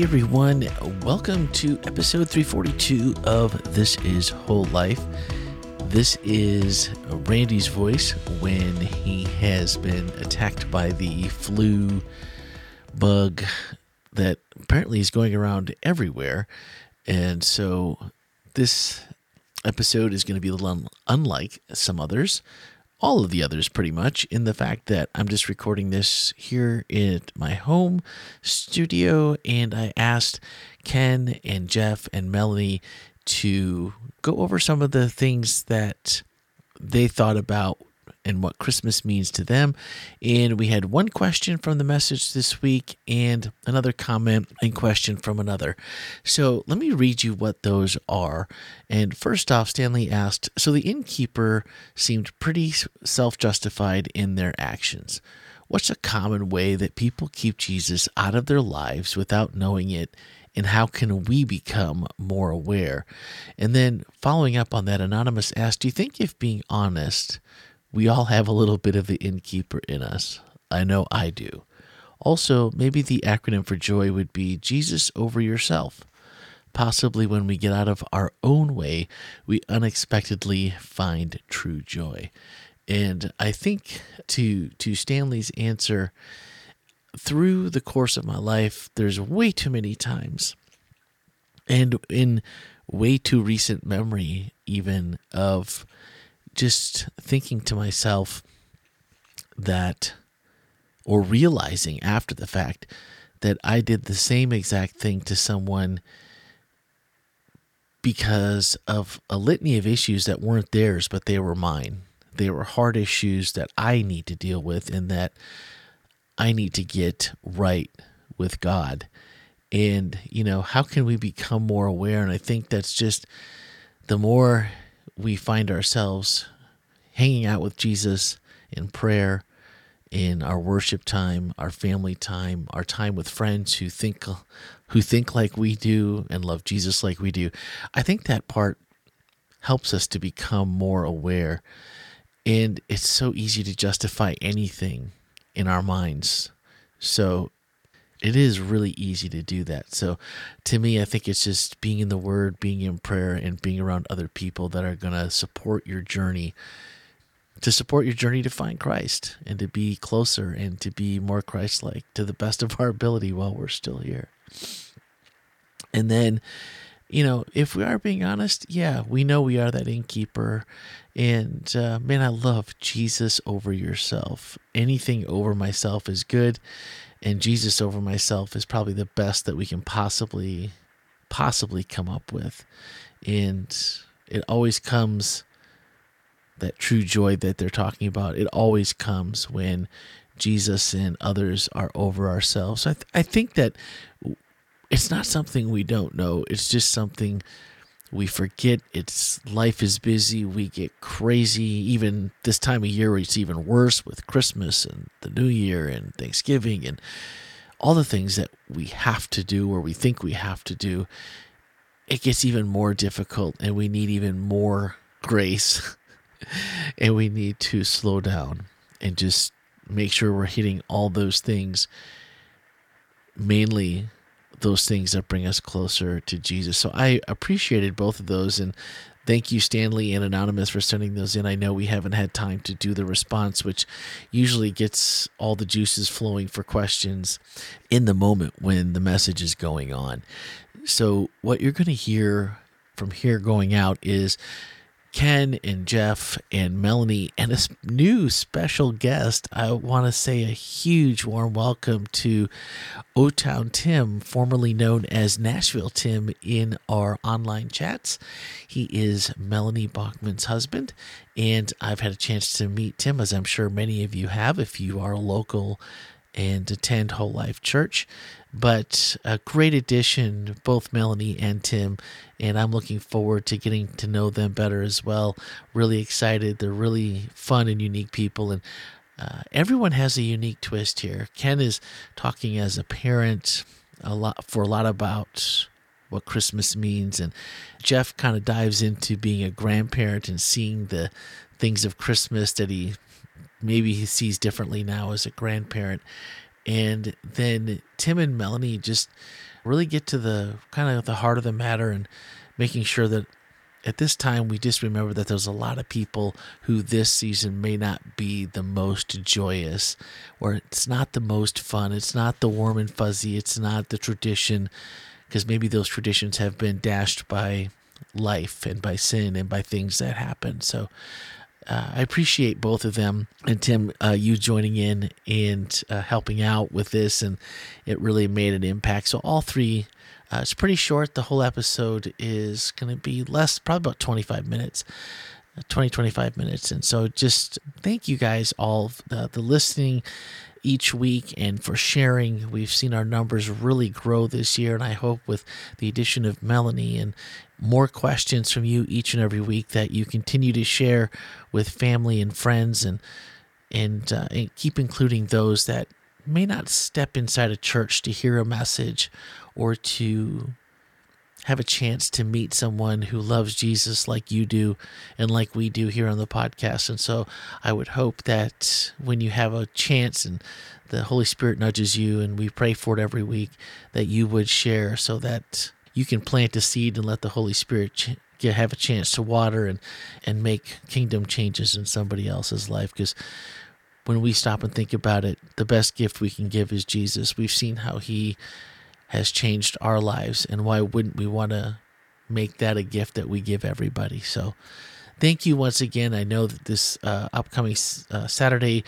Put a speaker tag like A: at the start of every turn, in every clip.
A: Hey everyone, welcome to episode 342 of This Is Whole Life. This is Randy's voice when he has been attacked by the flu bug that apparently is going around everywhere. And so this episode is going to be a little unlike some others all of the others pretty much in the fact that I'm just recording this here at my home studio and I asked Ken and Jeff and Melanie to go over some of the things that they thought about and what Christmas means to them. And we had one question from the message this week and another comment and question from another. So let me read you what those are. And first off, Stanley asked So the innkeeper seemed pretty self justified in their actions. What's a common way that people keep Jesus out of their lives without knowing it? And how can we become more aware? And then following up on that, Anonymous asked Do you think if being honest, we all have a little bit of the innkeeper in us. I know I do. Also, maybe the acronym for joy would be Jesus over yourself. Possibly when we get out of our own way, we unexpectedly find true joy. And I think to to Stanley's answer, through the course of my life, there's way too many times, and in way too recent memory, even of just thinking to myself that, or realizing after the fact, that I did the same exact thing to someone because of a litany of issues that weren't theirs, but they were mine. They were hard issues that I need to deal with and that I need to get right with God. And, you know, how can we become more aware? And I think that's just the more we find ourselves hanging out with Jesus in prayer, in our worship time, our family time, our time with friends who think who think like we do and love Jesus like we do. I think that part helps us to become more aware. And it's so easy to justify anything in our minds. So it is really easy to do that. So to me, I think it's just being in the Word, being in prayer, and being around other people that are going to support your journey, to support your journey to find Christ and to be closer and to be more Christ like to the best of our ability while we're still here. And then, you know, if we are being honest, yeah, we know we are that innkeeper. And uh, man, I love Jesus over yourself. Anything over myself is good and Jesus over myself is probably the best that we can possibly possibly come up with. And it always comes that true joy that they're talking about. It always comes when Jesus and others are over ourselves. So I, th- I think that it's not something we don't know. It's just something we forget it's life is busy we get crazy even this time of year it's even worse with christmas and the new year and thanksgiving and all the things that we have to do or we think we have to do. It gets even more difficult and we need even more grace and we need to slow down and just make sure we're hitting all those things mainly those things that bring us closer to Jesus. So I appreciated both of those and thank you Stanley and Anonymous for sending those in. I know we haven't had time to do the response which usually gets all the juices flowing for questions in the moment when the message is going on. So what you're going to hear from here going out is Ken and Jeff and Melanie and a new special guest. I want to say a huge warm welcome to O Town Tim, formerly known as Nashville Tim, in our online chats. He is Melanie Bachman's husband, and I've had a chance to meet Tim, as I'm sure many of you have if you are a local and attend Whole Life Church. But a great addition, both Melanie and Tim, and I'm looking forward to getting to know them better as well. Really excited. They're really fun and unique people, and uh, everyone has a unique twist here. Ken is talking as a parent a lot for a lot about what Christmas means, and Jeff kind of dives into being a grandparent and seeing the things of Christmas that he maybe he sees differently now as a grandparent. And then Tim and Melanie just really get to the kind of the heart of the matter and making sure that at this time we just remember that there's a lot of people who this season may not be the most joyous or it's not the most fun. It's not the warm and fuzzy. It's not the tradition because maybe those traditions have been dashed by life and by sin and by things that happen so uh, I appreciate both of them and Tim, uh, you joining in and uh, helping out with this, and it really made an impact. So all three uh, it's pretty short. The whole episode is going to be less, probably about 25 minutes, uh, 20, 25 minutes. And so just thank you guys all, the, the listening each week and for sharing. We've seen our numbers really grow this year. And I hope with the addition of Melanie and more questions from you each and every week that you continue to share with family and friends and, and, uh, and keep including those that may not step inside a church to hear a message or to have a chance to meet someone who loves Jesus like you do and like we do here on the podcast. And so I would hope that when you have a chance and the Holy Spirit nudges you, and we pray for it every week, that you would share so that you can plant a seed and let the Holy Spirit ch- have a chance to water and, and make kingdom changes in somebody else's life. Because when we stop and think about it, the best gift we can give is Jesus. We've seen how he has changed our lives, and why wouldn't we want to make that a gift that we give everybody? So, thank you once again. I know that this uh, upcoming uh, Saturday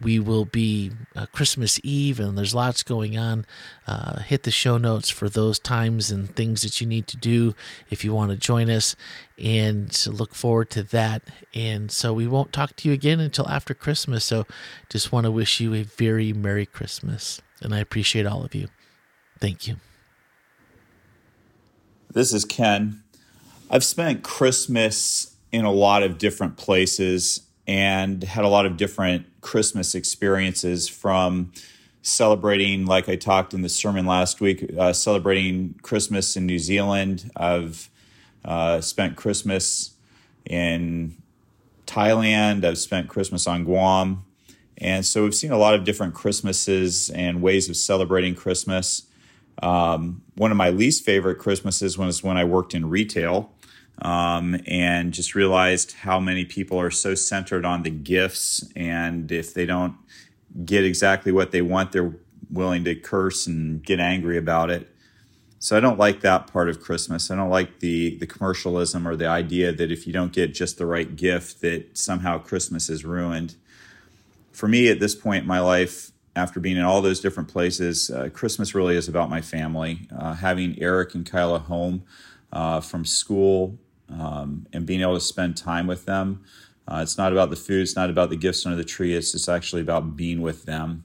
A: we will be uh, Christmas Eve, and there's lots going on. Uh, hit the show notes for those times and things that you need to do if you want to join us, and look forward to that. And so we won't talk to you again until after Christmas. So just want to wish you a very Merry Christmas, and I appreciate all of you. Thank you.
B: This is Ken. I've spent Christmas in a lot of different places and had a lot of different Christmas experiences from celebrating, like I talked in the sermon last week, uh, celebrating Christmas in New Zealand. I've uh, spent Christmas in Thailand. I've spent Christmas on Guam. And so we've seen a lot of different Christmases and ways of celebrating Christmas. Um, one of my least favorite Christmases was when I worked in retail um, and just realized how many people are so centered on the gifts. And if they don't get exactly what they want, they're willing to curse and get angry about it. So I don't like that part of Christmas. I don't like the the commercialism or the idea that if you don't get just the right gift, that somehow Christmas is ruined. For me, at this point in my life, after being in all those different places, uh, Christmas really is about my family. Uh, having Eric and Kyla home uh, from school um, and being able to spend time with them. Uh, it's not about the food, it's not about the gifts under the tree, it's just actually about being with them.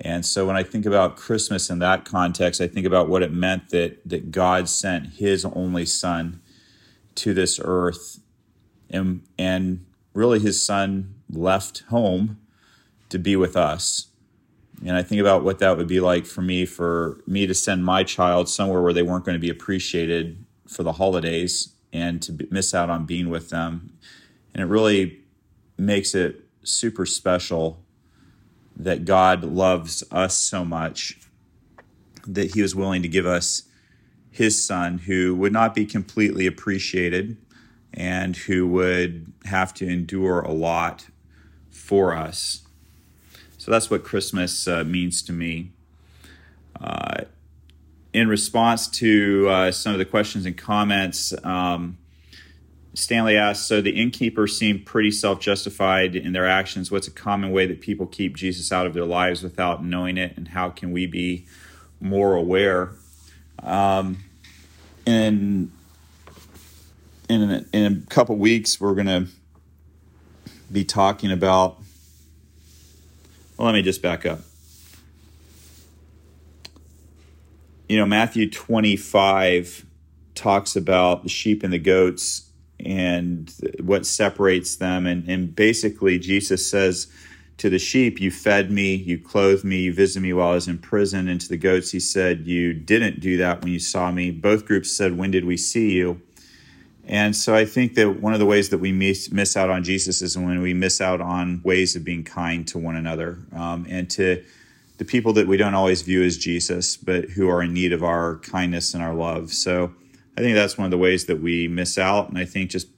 B: And so when I think about Christmas in that context, I think about what it meant that, that God sent his only son to this earth and, and really his son left home to be with us and I think about what that would be like for me, for me to send my child somewhere where they weren't going to be appreciated for the holidays and to miss out on being with them. And it really makes it super special that God loves us so much that he was willing to give us his son who would not be completely appreciated and who would have to endure a lot for us so that's what Christmas uh, means to me. Uh, in response to uh, some of the questions and comments, um, Stanley asked So the innkeepers seem pretty self justified in their actions. What's a common way that people keep Jesus out of their lives without knowing it? And how can we be more aware? Um, in, in, a, in a couple weeks, we're going to be talking about well, let me just back up. You know, Matthew 25 talks about the sheep and the goats and what separates them. And, and basically, Jesus says to the sheep, You fed me, you clothed me, you visited me while I was in prison. And to the goats, he said, You didn't do that when you saw me. Both groups said, When did we see you? And so I think that one of the ways that we miss, miss out on Jesus is when we miss out on ways of being kind to one another um, and to the people that we don't always view as Jesus, but who are in need of our kindness and our love. So I think that's one of the ways that we miss out. And I think just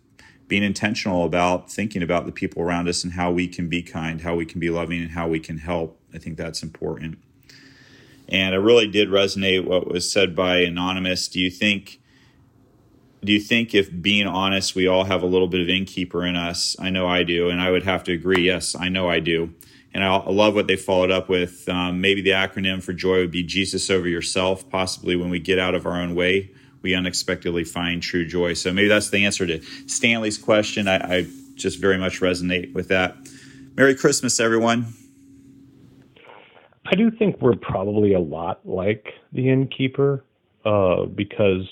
B: being intentional about thinking about the people around us and how we can be kind, how we can be loving, and how we can help. I think that's important. And I really did resonate what was said by Anonymous. Do you think do you think if being honest we all have a little bit of innkeeper in us? I know i do and i would have to agree yes i know i do. And i, love what they followed up with um, maybe the acronym for joy would be jesus over yourself. Possibly when we get out of our own way we unexpectedly find true joy. So maybe that's the answer to stanley's question. I, I just very much resonate with that. Merry christmas everyone.
C: I do think we're probably a lot like the innkeeper uh, because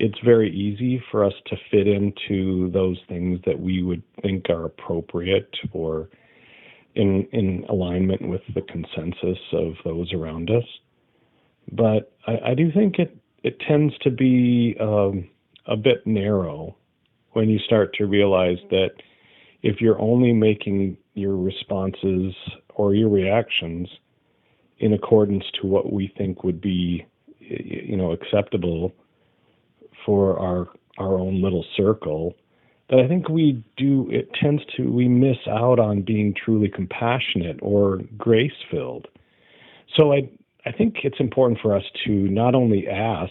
C: it's very easy for us to fit into those things that we would think are appropriate or in in alignment with the consensus of those around us. But I, I do think it it tends to be um, a bit narrow when you start to realize that if you're only making your responses or your reactions in accordance to what we think would be you know acceptable for our our own little circle that I think we do it tends to we miss out on being truly compassionate or grace filled. So I I think it's important for us to not only ask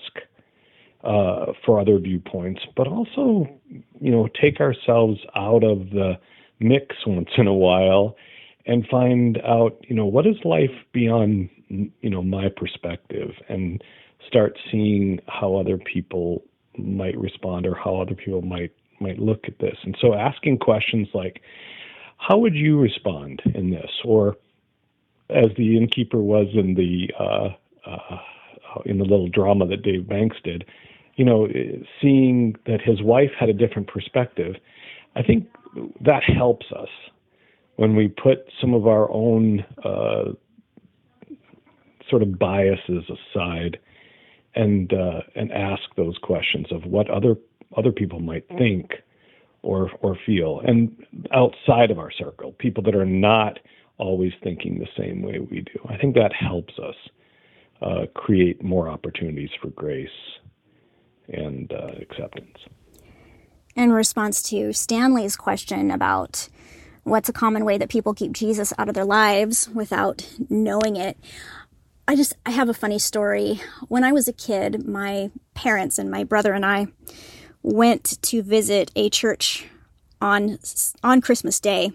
C: uh, for other viewpoints, but also you know take ourselves out of the mix once in a while and find out you know what is life beyond you know my perspective and start seeing how other people might respond or how other people might might look at this. And so asking questions like, how would you respond in this? Or as the innkeeper was in the uh, uh, in the little drama that Dave Banks did, you know, seeing that his wife had a different perspective, I think that helps us when we put some of our own uh, sort of biases aside and uh, and ask those questions of what other other people might think or or feel, and outside of our circle, people that are not always thinking the same way we do. I think that helps us uh, create more opportunities for grace and uh, acceptance.
D: In response to Stanley's question about what's a common way that people keep Jesus out of their lives without knowing it, I just I have a funny story. When I was a kid, my parents and my brother and I went to visit a church on on Christmas Day.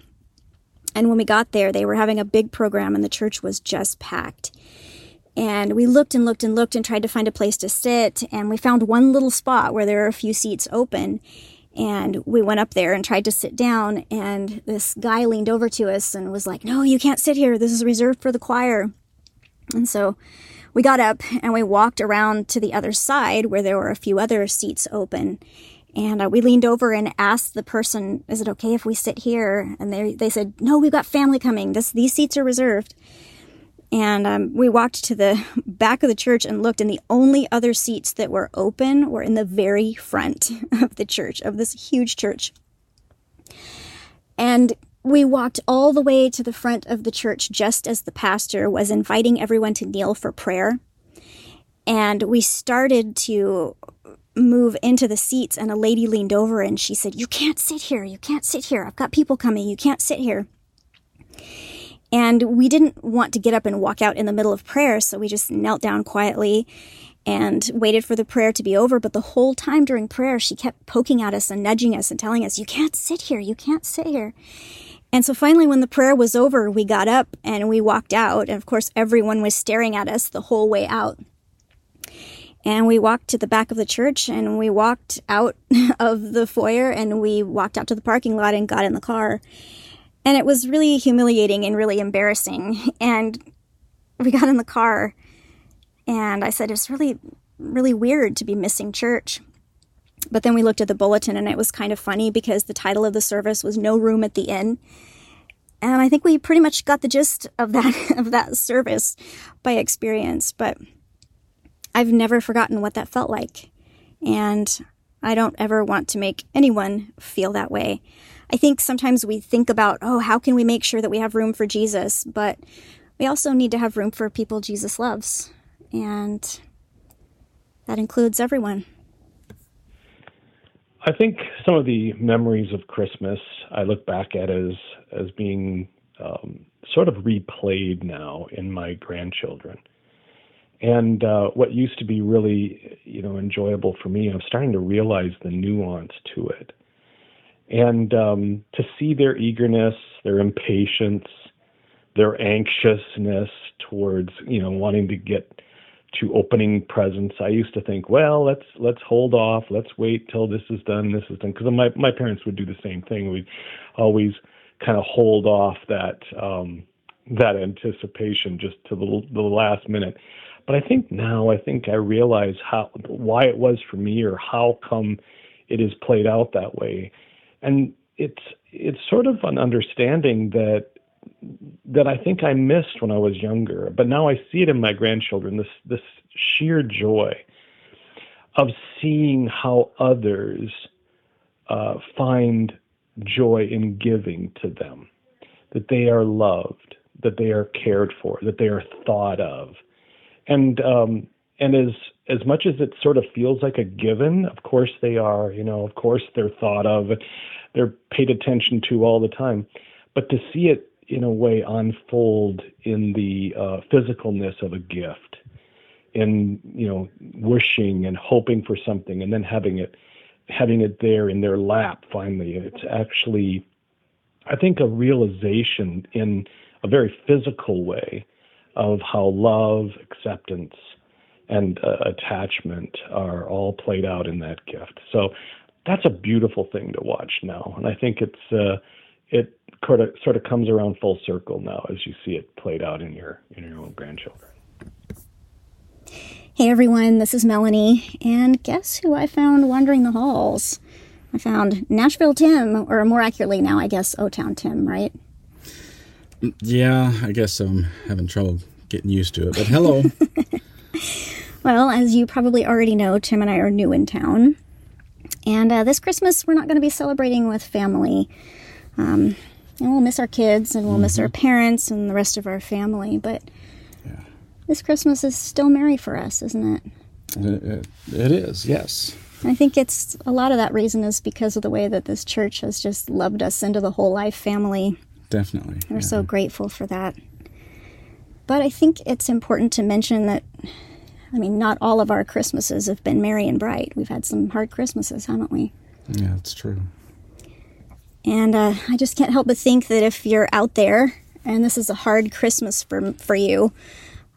D: And when we got there, they were having a big program and the church was just packed. And we looked and looked and looked and tried to find a place to sit and we found one little spot where there were a few seats open. And we went up there and tried to sit down and this guy leaned over to us and was like, "No, you can't sit here. This is reserved for the choir." And so we got up and we walked around to the other side where there were a few other seats open. And uh, we leaned over and asked the person, "Is it okay if we sit here?" And they they said, "No, we've got family coming. This these seats are reserved." And um, we walked to the back of the church and looked, and the only other seats that were open were in the very front of the church, of this huge church. And we walked all the way to the front of the church just as the pastor was inviting everyone to kneel for prayer. And we started to move into the seats, and a lady leaned over and she said, You can't sit here. You can't sit here. I've got people coming. You can't sit here. And we didn't want to get up and walk out in the middle of prayer, so we just knelt down quietly and waited for the prayer to be over. But the whole time during prayer, she kept poking at us and nudging us and telling us, You can't sit here. You can't sit here. And so finally, when the prayer was over, we got up and we walked out. And of course, everyone was staring at us the whole way out. And we walked to the back of the church and we walked out of the foyer and we walked out to the parking lot and got in the car. And it was really humiliating and really embarrassing. And we got in the car and I said, it's really, really weird to be missing church. But then we looked at the bulletin and it was kind of funny because the title of the service was No Room at the Inn. And I think we pretty much got the gist of that of that service by experience, but I've never forgotten what that felt like. And I don't ever want to make anyone feel that way. I think sometimes we think about, oh, how can we make sure that we have room for Jesus? But we also need to have room for people Jesus loves, and that includes everyone.
C: I think some of the memories of Christmas I look back at as as being um, sort of replayed now in my grandchildren. And uh, what used to be really, you know, enjoyable for me, I'm starting to realize the nuance to it, and um, to see their eagerness, their impatience, their anxiousness towards, you know, wanting to get to opening presents. I used to think, well, let's let's hold off, let's wait till this is done, this is done, because my my parents would do the same thing. We'd always kind of hold off that um, that anticipation just to the the last minute. But I think now I think I realize how why it was for me or how come it is played out that way, and it's it's sort of an understanding that that I think I missed when I was younger, but now I see it in my grandchildren. This this sheer joy of seeing how others uh, find joy in giving to them, that they are loved, that they are cared for, that they are thought of, and um, and as as much as it sort of feels like a given, of course they are. You know, of course they're thought of, they're paid attention to all the time, but to see it in a way unfold in the uh, physicalness of a gift in you know wishing and hoping for something and then having it having it there in their lap finally. It's actually i think a realization in a very physical way of how love acceptance and uh, attachment are all played out in that gift. So that's a beautiful thing to watch now. And i think it's uh, it sort of sort of comes around full circle now as you see it played out in your in your own grandchildren.
D: Hey everyone, this is Melanie, and guess who I found wandering the halls? I found Nashville Tim, or more accurately now, I guess O Town Tim, right?
E: Yeah, I guess I'm having trouble getting used to it, but hello.
D: well, as you probably already know, Tim and I are new in town. And uh, this Christmas, we're not going to be celebrating with family. Um, and we'll miss our kids and we'll mm-hmm. miss our mm-hmm. parents and the rest of our family. But yeah. this Christmas is still merry for us, isn't it?
E: It, it is, yes.
D: I think it's a lot of that reason is because of the way that this church has just loved us into the whole life family.
E: Definitely.
D: We're yeah. so grateful for that. But I think it's important to mention that, I mean, not all of our Christmases have been merry and bright. We've had some hard Christmases, haven't we?
E: Yeah, that's true.
D: And uh, I just can't help but think that if you're out there and this is a hard Christmas for, for you,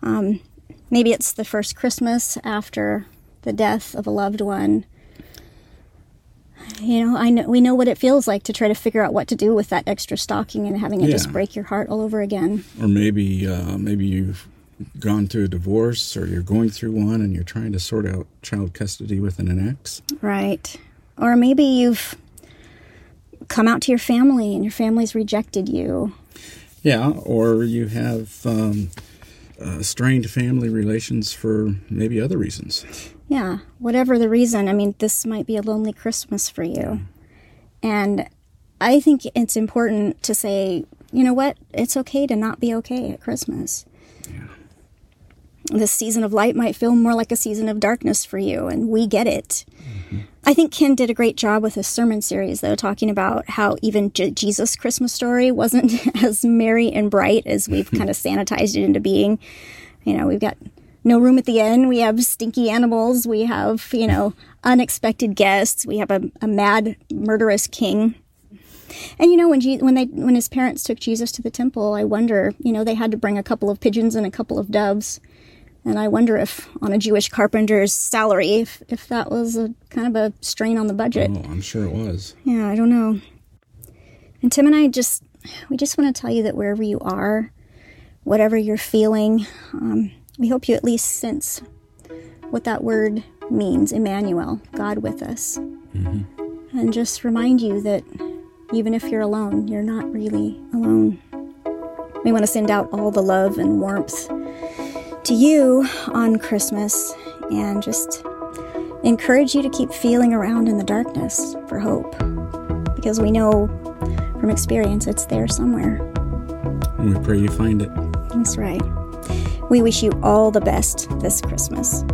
D: um, maybe it's the first Christmas after the death of a loved one. You know, I know we know what it feels like to try to figure out what to do with that extra stocking and having it yeah. just break your heart all over again.
E: Or maybe, uh, maybe you've gone through a divorce, or you're going through one, and you're trying to sort out child custody with an ex.
D: Right. Or maybe you've come out to your family and your family's rejected you.
E: Yeah, or you have um, uh, strained family relations for maybe other reasons.
D: Yeah, whatever the reason. I mean, this might be a lonely Christmas for you. And I think it's important to say, you know what? It's okay to not be okay at Christmas. Yeah. This season of light might feel more like a season of darkness for you, and we get it. I think Ken did a great job with his sermon series, though, talking about how even J- Jesus' Christmas story wasn't as merry and bright as we've kind of sanitized it into being. You know, we've got no room at the inn. We have stinky animals. We have, you know, unexpected guests. We have a, a mad, murderous king. And you know, when Je- when they when his parents took Jesus to the temple, I wonder, you know, they had to bring a couple of pigeons and a couple of doves. And I wonder if, on a Jewish carpenter's salary, if, if that was a kind of a strain on the budget.
E: Oh, I'm sure it was.
D: Yeah, I don't know. And Tim and I just, we just want to tell you that wherever you are, whatever you're feeling, um, we hope you at least sense what that word means Emmanuel, God with us. Mm-hmm. And just remind you that even if you're alone, you're not really alone. We want to send out all the love and warmth to you on Christmas and just encourage you to keep feeling around in the darkness for hope because we know from experience it's there somewhere.
E: And we pray you find it.
D: That's right. We wish you all the best this Christmas.